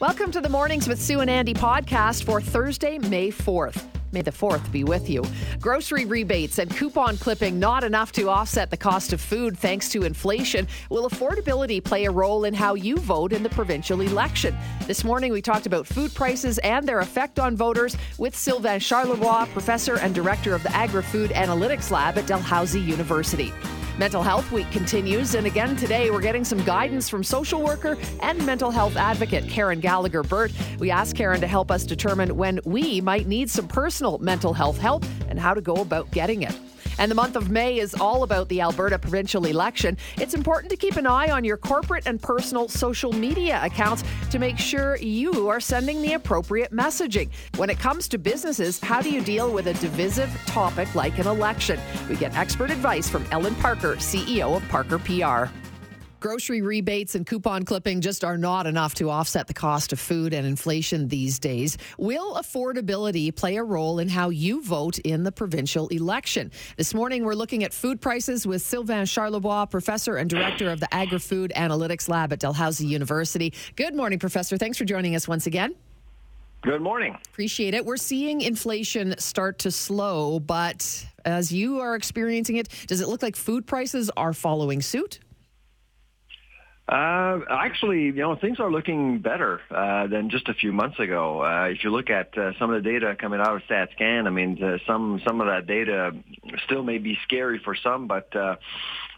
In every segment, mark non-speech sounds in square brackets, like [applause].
Welcome to the Mornings with Sue and Andy podcast for Thursday, May 4th. May the 4th be with you. Grocery rebates and coupon clipping not enough to offset the cost of food thanks to inflation. Will affordability play a role in how you vote in the provincial election? This morning we talked about food prices and their effect on voters with Sylvain Charlebois, professor and director of the Agri Food Analytics Lab at Dalhousie University. Mental Health Week continues, and again today we're getting some guidance from social worker and mental health advocate Karen Gallagher Burt. We asked Karen to help us determine when we might need some personal mental health help and how to go about getting it. And the month of May is all about the Alberta provincial election. It's important to keep an eye on your corporate and personal social media accounts to make sure you are sending the appropriate messaging. When it comes to businesses, how do you deal with a divisive topic like an election? We get expert advice from Ellen Parker, CEO of Parker PR. Grocery rebates and coupon clipping just are not enough to offset the cost of food and inflation these days. Will affordability play a role in how you vote in the provincial election? This morning, we're looking at food prices with Sylvain Charlebois, professor and director of the Agri Food Analytics Lab at Dalhousie University. Good morning, Professor. Thanks for joining us once again. Good morning. Appreciate it. We're seeing inflation start to slow, but as you are experiencing it, does it look like food prices are following suit? Uh, actually, you know, things are looking better uh, than just a few months ago. Uh, if you look at uh, some of the data coming out of StatsCan, I mean, uh, some some of that data still may be scary for some, but uh,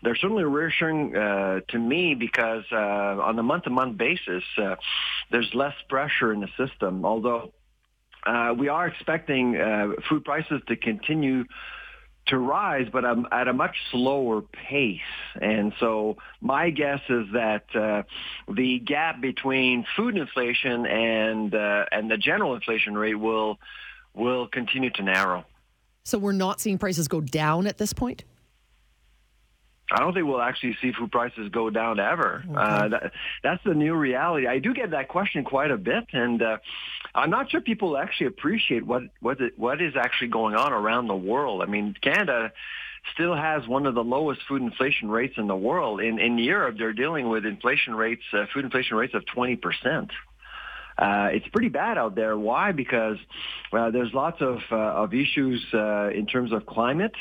they're certainly reassuring uh, to me because uh, on a month-to-month basis, uh, there's less pressure in the system. Although uh, we are expecting uh, food prices to continue to rise, but um, at a much slower pace. And so my guess is that uh, the gap between food inflation and uh, and the general inflation rate will will continue to narrow. So we're not seeing prices go down at this point. I don't think we'll actually see food prices go down ever. Okay. Uh, that, that's the new reality. I do get that question quite a bit, and uh, I'm not sure people actually appreciate what what it, what is actually going on around the world. I mean, Canada still has one of the lowest food inflation rates in the world. In in Europe, they're dealing with inflation rates, uh, food inflation rates of 20 percent. Uh, it's pretty bad out there. Why? Because uh, there's lots of uh, of issues uh, in terms of climate.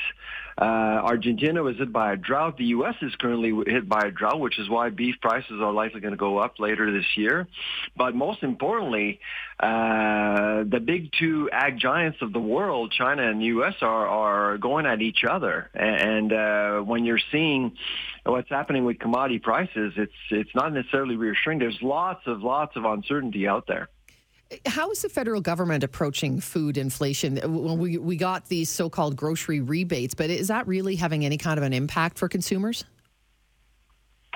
Uh, Argentina was hit by a drought. The U.S. is currently hit by a drought, which is why beef prices are likely going to go up later this year. But most importantly, uh, the big two ag giants of the world, China and the U.S., are, are going at each other. And uh, when you're seeing what's happening with commodity prices, it's it's not necessarily reassuring. There's lots of lots of uncertainty out there. How is the federal government approaching food inflation? We, we got these so called grocery rebates, but is that really having any kind of an impact for consumers?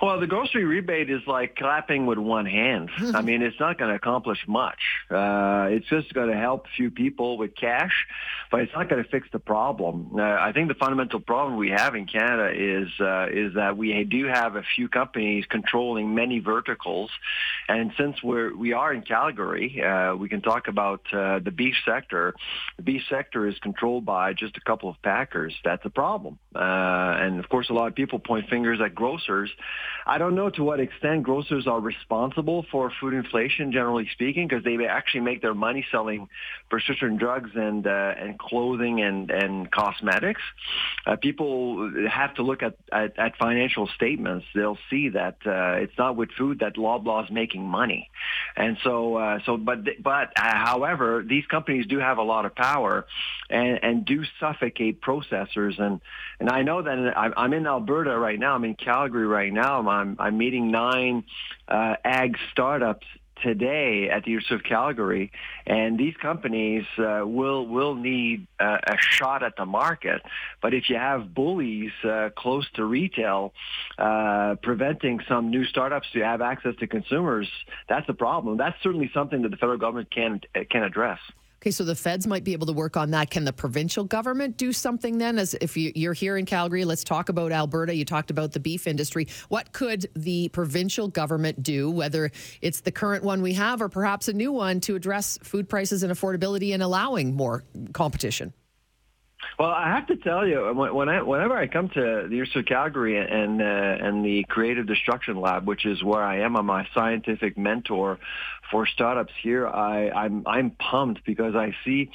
Well, the grocery rebate is like clapping with one hand. I mean, it's not going to accomplish much. Uh, it's just going to help a few people with cash, but it's not going to fix the problem. Uh, I think the fundamental problem we have in Canada is uh, is that we do have a few companies controlling many verticals, and since we're we are in Calgary, uh, we can talk about uh, the beef sector. The beef sector is controlled by just a couple of packers. That's a problem, uh, and of course, a lot of people point fingers at grocers. I don't know to what extent grocers are responsible for food inflation, generally speaking, because they actually make their money selling prescription drugs and uh, and clothing and and cosmetics. Uh, people have to look at, at, at financial statements. They'll see that uh, it's not with food that Loblaw is making money, and so uh, so but but uh, however, these companies do have a lot of power and and do suffocate processors. And and I know that I'm in Alberta right now. I'm in Calgary right now. I'm I'm meeting nine uh, ag startups today at the University of Calgary, and these companies uh, will will need uh, a shot at the market. But if you have bullies uh, close to retail, uh, preventing some new startups to have access to consumers, that's a problem. That's certainly something that the federal government can can address. Okay, so the feds might be able to work on that. Can the provincial government do something then? As if you, are here in Calgary, let's talk about Alberta. You talked about the beef industry. What could the provincial government do, whether it's the current one we have or perhaps a new one, to address food prices and affordability and allowing more competition? Well, I have to tell you, when I, whenever I come to the University of Calgary and uh, and the Creative Destruction Lab, which is where I am, I'm my scientific mentor for startups here, I, I'm I'm pumped because I see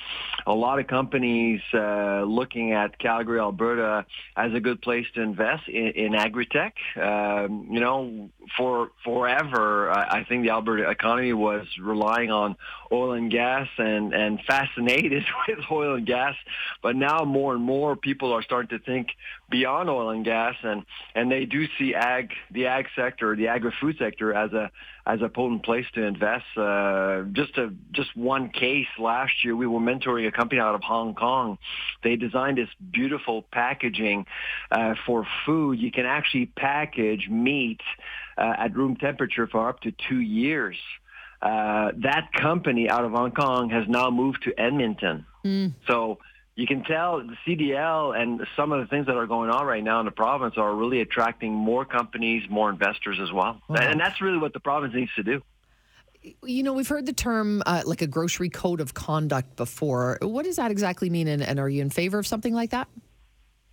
a lot of companies uh, looking at Calgary, Alberta, as a good place to invest in, in agri-tech. Um, you know, for forever, I, I think the Alberta economy was relying on oil and gas and and fascinated [laughs] with oil and gas, but now more and more people are starting to think beyond oil and gas, and and they do see ag, the ag sector, the agri-food sector as a as a potent place to invest. Uh, just a just one case last year, we were mentoring a company out of Hong Kong. They designed this beautiful packaging uh, for food. You can actually package meat uh, at room temperature for up to two years. Uh, that company out of Hong Kong has now moved to Edmonton. Mm. So you can tell the CDL and some of the things that are going on right now in the province are really attracting more companies, more investors as well. Wow. And that's really what the province needs to do. You know, we've heard the term uh, like a grocery code of conduct before. What does that exactly mean? And, and are you in favor of something like that?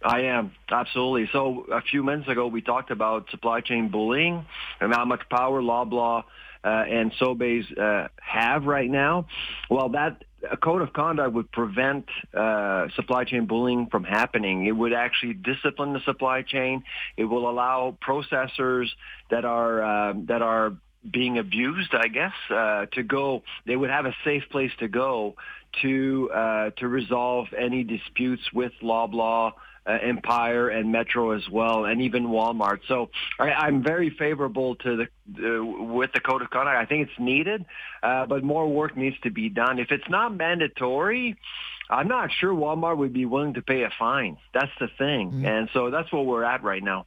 I am absolutely. So a few minutes ago, we talked about supply chain bullying and how much power Loblaw uh, and Sobeys uh, have right now. Well, that a code of conduct would prevent uh, supply chain bullying from happening. It would actually discipline the supply chain. It will allow processors that are uh, that are being abused, I guess, uh, to go. They would have a safe place to go to uh, to resolve any disputes with Loblaw Empire and Metro as well, and even Walmart. So I, am very favorable to the with the code of conduct. I think it's needed, uh, but more work needs to be done. If it's not mandatory. I'm not sure Walmart would be willing to pay a fine. That's the thing. Mm-hmm. And so that's where we're at right now.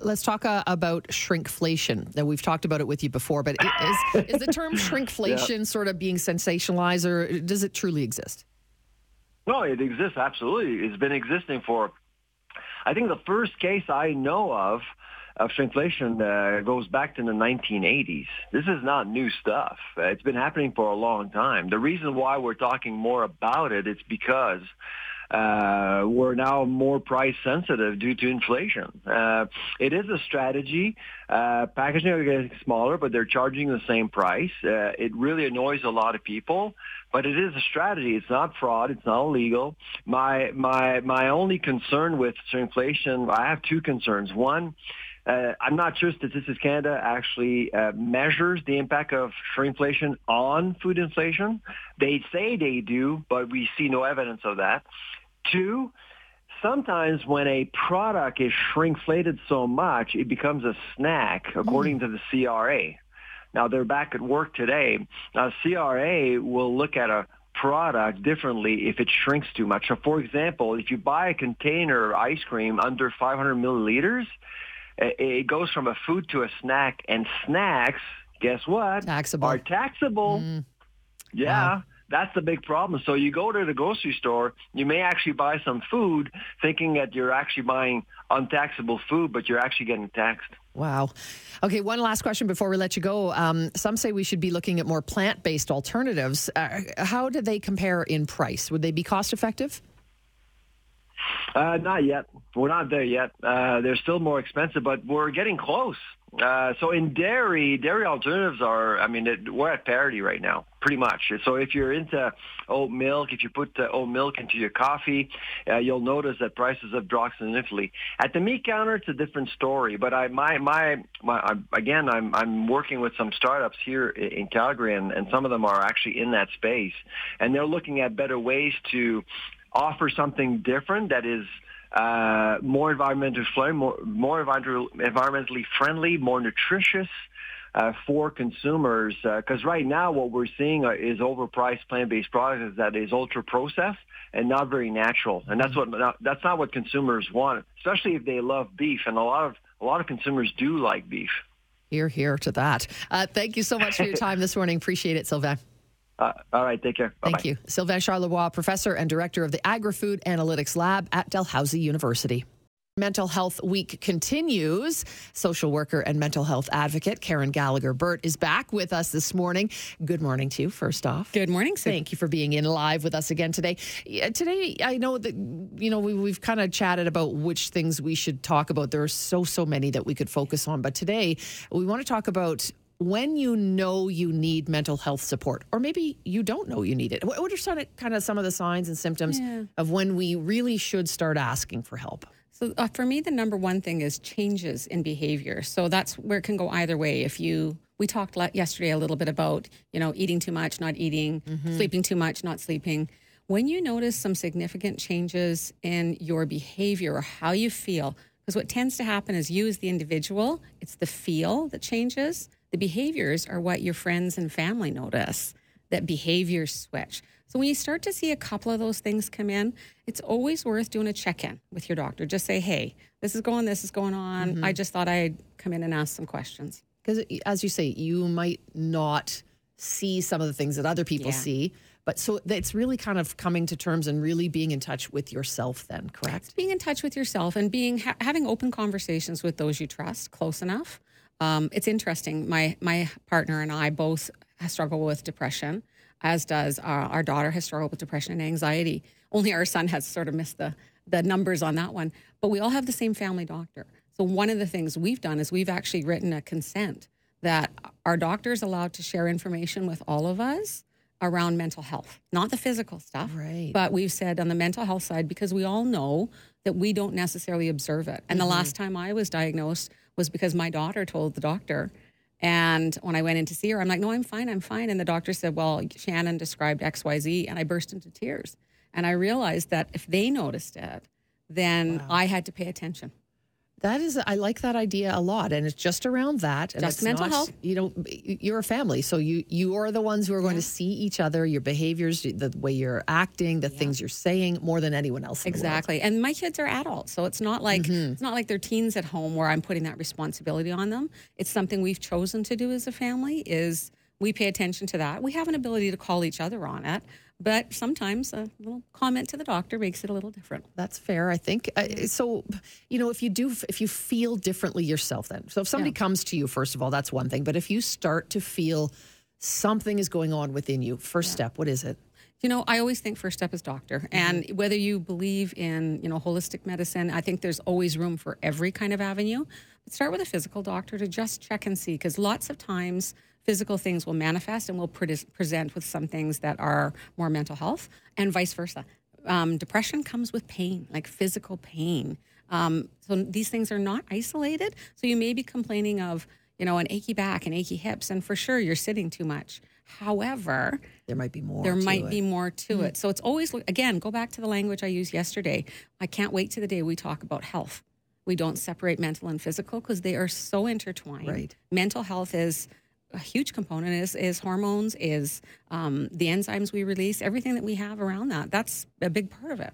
Let's talk uh, about shrinkflation. Now, we've talked about it with you before, but is, is the term [laughs] shrinkflation yeah. sort of being sensationalized or does it truly exist? No, it exists, absolutely. It's been existing for I think the first case I know of of shrinkflation uh, goes back to the 1980s. This is not new stuff. It's been happening for a long time. The reason why we're talking more about it is because uh, we're now more price sensitive due to inflation. Uh, it is a strategy. Uh, packaging are getting smaller, but they're charging the same price. Uh, it really annoys a lot of people, but it is a strategy. It's not fraud. It's not illegal. My my my only concern with inflation, I have two concerns. One. Uh, I'm not sure Statistics Canada actually uh, measures the impact of shrinkflation on food inflation. They say they do, but we see no evidence of that. Two, sometimes when a product is shrinkflated so much, it becomes a snack, according mm. to the CRA. Now they're back at work today. Now CRA will look at a product differently if it shrinks too much. So for example, if you buy a container of ice cream under 500 milliliters, it goes from a food to a snack, and snacks, guess what? Taxable. Are taxable. Mm. Yeah. Wow. That's the big problem. So you go to the grocery store, you may actually buy some food thinking that you're actually buying untaxable food, but you're actually getting taxed. Wow. Okay, one last question before we let you go. Um, some say we should be looking at more plant based alternatives. Uh, how do they compare in price? Would they be cost effective? Uh, not yet. We're not there yet. Uh, they're still more expensive, but we're getting close. Uh, so in dairy, dairy alternatives are, I mean, it, we're at parity right now, pretty much. So if you're into oat milk, if you put oat milk into your coffee, uh, you'll notice that prices have dropped significantly. At the meat counter, it's a different story. But I, my, my, my, I, again, I'm, I'm working with some startups here in Calgary, and, and some of them are actually in that space, and they're looking at better ways to offer something different that is uh, more environmentally friendly, more, more environmentally friendly, more nutritious uh, for consumers. Because uh, right now, what we're seeing is overpriced plant-based products that is ultra processed and not very natural, and that's what that's not what consumers want, especially if they love beef. And a lot of a lot of consumers do like beef. Hear, hear to that. Uh, thank you so much for your [laughs] time this morning. Appreciate it, Sylvain. Uh, all right, take care. Bye-bye. Thank you. Sylvain Charlebois, professor and director of the Agri-Food Analytics Lab at Dalhousie University. Mental Health Week continues. Social worker and mental health advocate Karen Gallagher Burt is back with us this morning. Good morning to you, first off. Good morning. Sue. Thank you for being in live with us again today. Today, I know that, you know, we, we've kind of chatted about which things we should talk about. There are so, so many that we could focus on. But today, we want to talk about when you know you need mental health support, or maybe you don't know you need it? What are of kind of some of the signs and symptoms Yeah. of when we really should start asking for help? So uh, for me, the number one thing is changes in behavior. So that's where it can go either way. If you, we talked yesterday a little bit about, you know, eating too much, not eating, sleeping too much, not sleeping. When you notice some significant changes in your behavior or how you feel, because what tends to happen is you as the individual, it's the feel that changes. The behaviors are what your friends and family notice that behaviors switch. So when you start to see a couple of those things come in, it's always worth doing a check-in with your doctor. Just say, "Hey, this is going, this is going on. Mm-hmm. I just thought I'd come in and ask some questions." Because as you say, you might not see some of the things that other people Yeah. see. But so it's really kind of coming to terms and really being in touch with yourself, then, correct? Being in touch with yourself and being ha- having open conversations with those you trust close enough. Um, it's interesting. My my partner and I both struggle with depression, as does our, our daughter has struggled with depression and anxiety. Only our son has sort of missed the the numbers on that one. But we all have the same family doctor. So one of the things we've done is we've actually written a consent that our doctor is allowed to share information with all of us around mental health, not the physical stuff. Right. But we've said on the mental health side, because we all know that we don't necessarily observe it. And the mm-hmm. last time I was diagnosed was because my daughter told the doctor. And when I went in to see her, I'm like, no, I'm fine, I'm fine. And the doctor said, well, Shannon described XYZ. And I burst into tears. And I realized that if they noticed it, then I had to pay attention. That is, I like that idea a lot, and it's just around that. And Just it's mental not- health. You know, you're a family, so you you are the ones who are going to see each other, your behaviors, the way you're acting, the things you're saying, more than anyone else. in the world. Exactly. And my kids are adults, so it's not like Mm-hmm. it's not like they're teens at home where I'm putting that responsibility on them. It's something we've chosen to do as a family is we pay attention to that. We have an ability to call each other on it, but sometimes a little comment to the doctor makes it a little different. That's fair, I think. Uh, so, you know, if you do, if you feel differently yourself, then so if somebody comes to you, first of all, that's one thing. But if you start to feel something is going on within you, first step, what is it? You know, I always think first step is doctor. And whether you believe in, you know, holistic medicine, I think there's always room for every kind of avenue. But start with a physical doctor to just check and see because lots of times physical things will manifest and will pre- present with some things that are more mental health and vice versa. Um, depression comes with pain, like physical pain. Um, so these things are not isolated. So you may be complaining of, you know, an achy back and achy hips, and for sure you're sitting too much. However, There might be more. there to might it. be more to it. So it's always, again, go back to the language I used yesterday. I can't wait to the day we talk about health. We don't separate mental and physical because they are so intertwined. Right. Mental health is a huge component is is hormones, is um, the enzymes we release, everything that we have around that. That's a big part of it.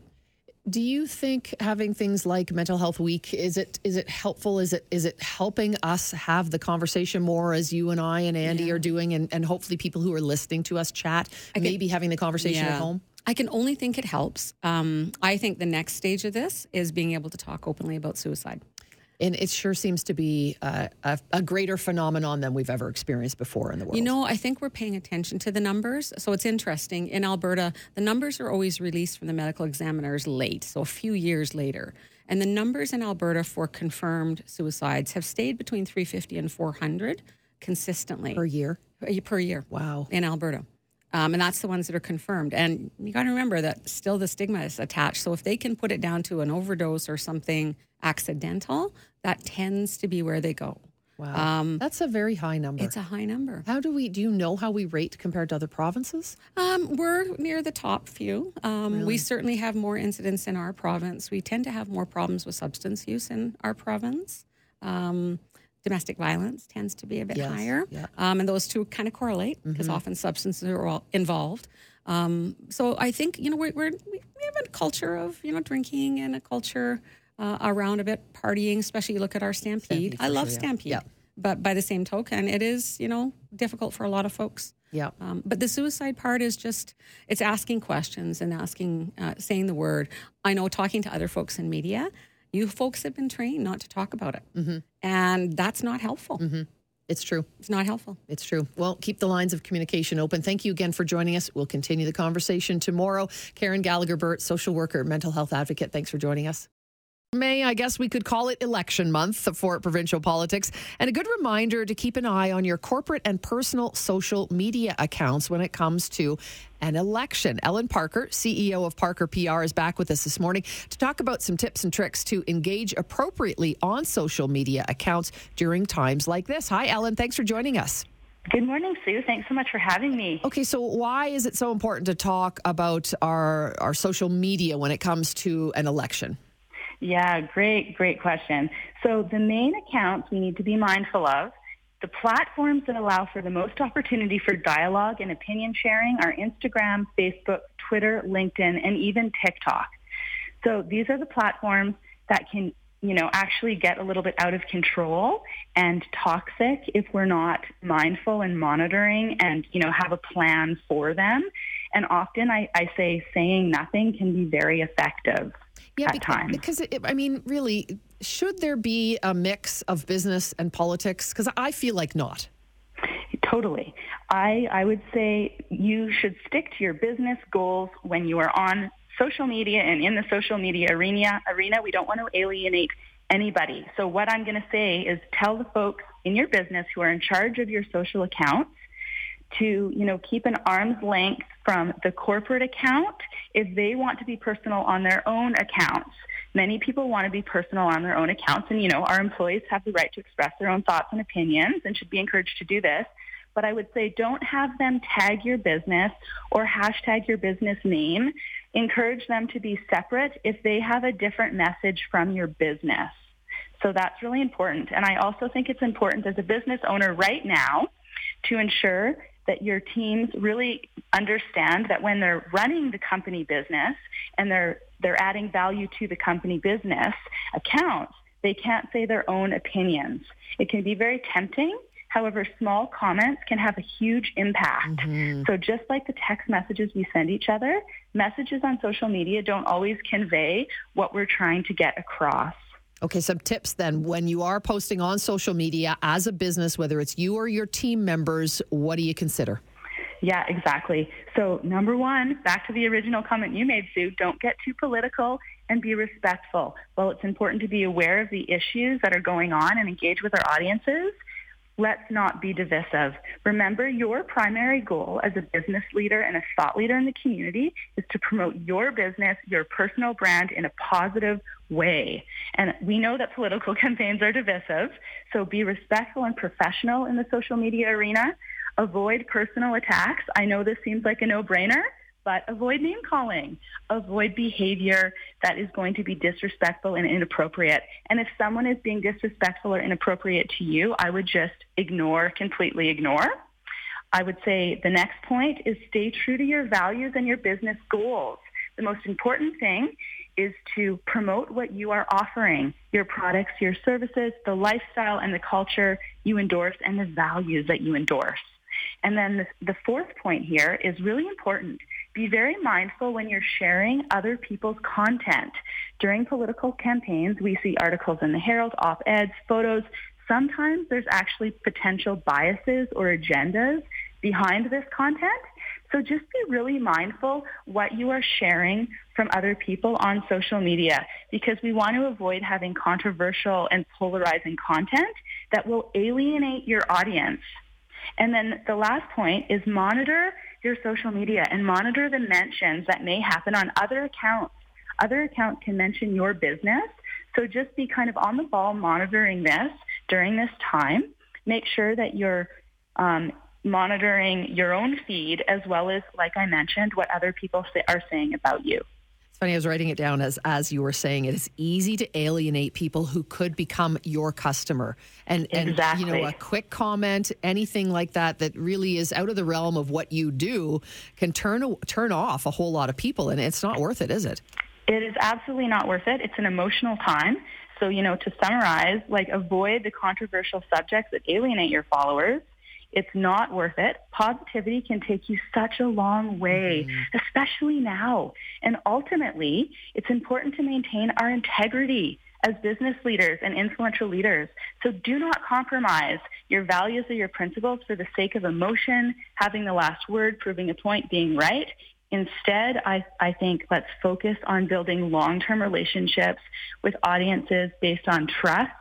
Do you think having things like Mental Health Week is it is it helpful? Is it is it helping us have the conversation more as you and I and Andy are doing, and, and hopefully people who are listening to us chat, maybe having the conversation at home? I can only think it helps. Um, I think the next stage of this is being able to talk openly about suicide. And it sure seems to be a, a, a greater phenomenon than we've ever experienced before in the world. You know, I think we're paying attention to the numbers. So it's interesting. In Alberta, the numbers are always released from the medical examiners late, so a few years later. And the numbers in Alberta for confirmed suicides have stayed between 350 and 400 consistently per year. per year. Wow. In Alberta. Um, and that's the ones that are confirmed. And you got to remember that still the stigma is attached. So if they can put it down to an overdose or something accidental, that tends to be where they go. Wow. That's a very high number. Um, It's a high number. how do we do you know how we rate compared to other provinces? Um, we're near the top few. Um, We certainly have more incidents in our province. We tend to have more problems with substance use in our province. Um, domestic violence tends to be a bit Yes, higher. yeah. Um, and those two kind of correlate because often substances are all involved. Um, so I think, you know, we're, we're, we have a culture of, you know, drinking and a culture uh, around a bit partying, especially you look at our Stampede. Stampede, I love sure, yeah. Stampede. Yeah. But by the same token, it is, you know, difficult for a lot of folks. Yeah. Um, but the suicide part is just it's asking questions and asking, uh, saying the word. I know talking to other folks in media, you folks have been trained not to talk about it, Mm-hmm. and that's not helpful. It's true. It's not helpful. It's true. Well, keep the lines of communication open. Thank you again for joining us. We'll continue the conversation tomorrow. Karen Gallagher Burt, social worker, mental health advocate. Thanks for joining us. May, I guess we could call it election month for provincial politics, and a good reminder to keep an eye on your corporate and personal social media accounts when it comes to an election. Ellen Parker, CEO of Parker PR, is back with us this morning to talk about some tips and tricks to engage appropriately on social media accounts during times like this. Hi, Ellen. Thanks for joining us. Good morning, Sue. Thanks so much for having me. Okay, so why is it so important to talk about our, our social media when it comes to an election? Yeah, great, great question. So the main accounts we need to be mindful of, the platforms that allow for the most opportunity for dialogue and opinion sharing are Instagram, Facebook, Twitter, LinkedIn, and even TikTok. So these are the platforms that can, you know, actually get a little bit out of control and toxic if we're not mindful and monitoring and, you know, have a plan for them. And often I, I say saying nothing can be very effective yeah, at because, times. Because, it, I mean, really, should there be a mix of business and politics? Because I feel like not. Totally. I, I would say you should stick to your business goals when you are on social media and in the social media arena. Arena, we don't want to alienate anybody. So what I'm going to say is tell the folks in your business who are in charge of your social accounts to, you know, keep an arm's length from the corporate account if they want to be personal on their own accounts. Many people want to be personal on their own accounts and, you know, our employees have the right to express their own thoughts and opinions and should be encouraged to do this. But I would say don't have them tag your business or hashtag your business name. Encourage them to be separate if they have a different message from your business. So that's really important. And I also think it's important as a business owner right now to ensure that your teams really understand that when they're running the company business and they're they're adding value to the company business accounts, they can't say their own opinions. It can be very tempting. However, small comments can have a huge impact. Mm-hmm. So just like the text messages we send each other, messages on social media don't always convey what we're trying to get across. Okay, some tips then. When you are posting on social media as a business, whether it's you or your team members, what do you consider? Yeah, exactly. So, number one, back to the original comment you made, Sue, don't get too political and be respectful. Well, it's important to be aware of the issues that are going on and engage with our audiences. Let's not be divisive. Remember, your primary goal as a business leader and a thought leader in the community is to promote your business, your personal brand in a positive way. And we know that political [laughs] campaigns are divisive, so be respectful and professional in the social media arena. Avoid personal attacks. I know this seems like a no-brainer, but avoid name calling. Avoid behavior that is going to be disrespectful and inappropriate. And if someone is being disrespectful or inappropriate to you, I would just ignore, completely ignore. I would say the next point is stay true to your values and your business goals. The most important thing is to promote what you are offering, your products, your services, the lifestyle and the culture you endorse, and the values that you endorse. And then the, the fourth point here is really important. Be very mindful when you're sharing other people's content. During political campaigns, we see articles in the Herald, op-eds, photos. Sometimes there's actually potential biases or agendas behind this content. So just be really mindful what you are sharing from other people on social media because we want to avoid having controversial and polarizing content that will alienate your audience. And then the last point is monitor your social media and monitor the mentions that may happen on other accounts. Other accounts can mention your business. So just be kind of on the ball monitoring this during this time. Make sure that you're um, monitoring your own feed as well as, like I mentioned, what other people say, are saying about you funny. I was writing it down as as you were saying it. It's easy to alienate people who could become your customer, and exactly. and you know a quick comment, anything like that, that really is out of the realm of what you do, can turn turn off a whole lot of people, and it's not worth it, is it? It is absolutely not worth it. It's an emotional time. So you know, to summarize, like avoid the controversial subjects that alienate your followers it's not worth it. Positivity can take you such a long way, mm-hmm. especially now. And ultimately, it's important to maintain our integrity as business leaders and influential leaders. So do not compromise your values or your principles for the sake of emotion, having the last word, proving a point, being right. Instead, I, I think let's focus on building long-term relationships with audiences based on trust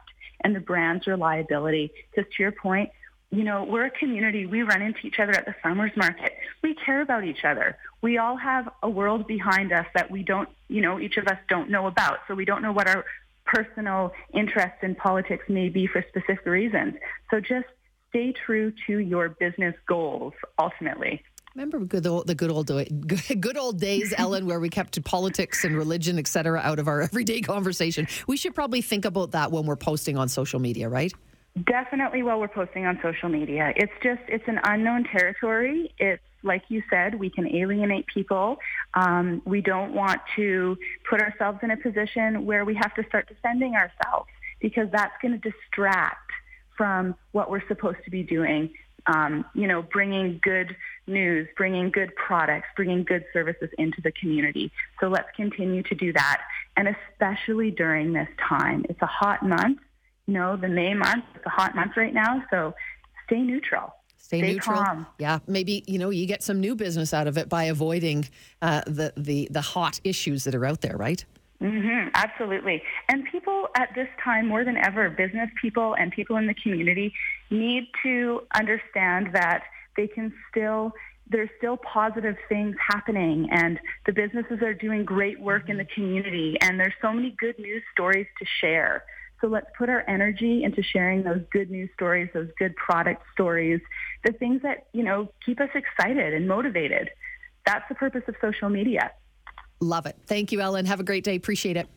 and the brand's reliability. Because to your point, you know, we're a community. We run into each other at the farmers market. We care about each other. We all have a world behind us that we don't, you know, each of us don't know about. So we don't know what our personal interests in politics may be for specific reasons. So just stay true to your business goals ultimately. Remember good old, the good old [laughs] good old days, [laughs] Ellen, where we kept politics and religion, et cetera, out of our [laughs] everyday conversation. We should probably think about that when we're posting on social media, right? Definitely while we're posting on social media. It's just, it's an unknown territory. It's like you said, we can alienate people. Um, we don't want to put ourselves in a position where we have to start defending ourselves because that's going to distract from what we're supposed to be doing. Um, you know, bringing good news, bringing good products, bringing good services into the community. So let's continue to do that. And especially during this time, it's a hot month know, the May month. the hot month right now, so stay neutral. Stay, stay neutral. Calm. Yeah, maybe you know you get some new business out of it by avoiding uh, the the the hot issues that are out there, right? Mm-hmm, absolutely. And people at this time, more than ever, business people and people in the community need to understand that they can still there's still positive things happening and the businesses are doing great work in the community and there's so many good news stories to share. So let's put our energy into sharing those good news stories, those good product stories, the things that, you know, keep us excited and motivated. That's the purpose of social media. Love it. Thank you, Ellen. Have a great day. Appreciate it.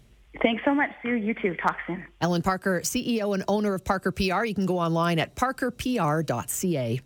Thanks so much, Sue. You too. Talk soon. Ellen Parker, CEO and owner of Parker PR. You can go online at parkerpr.ca.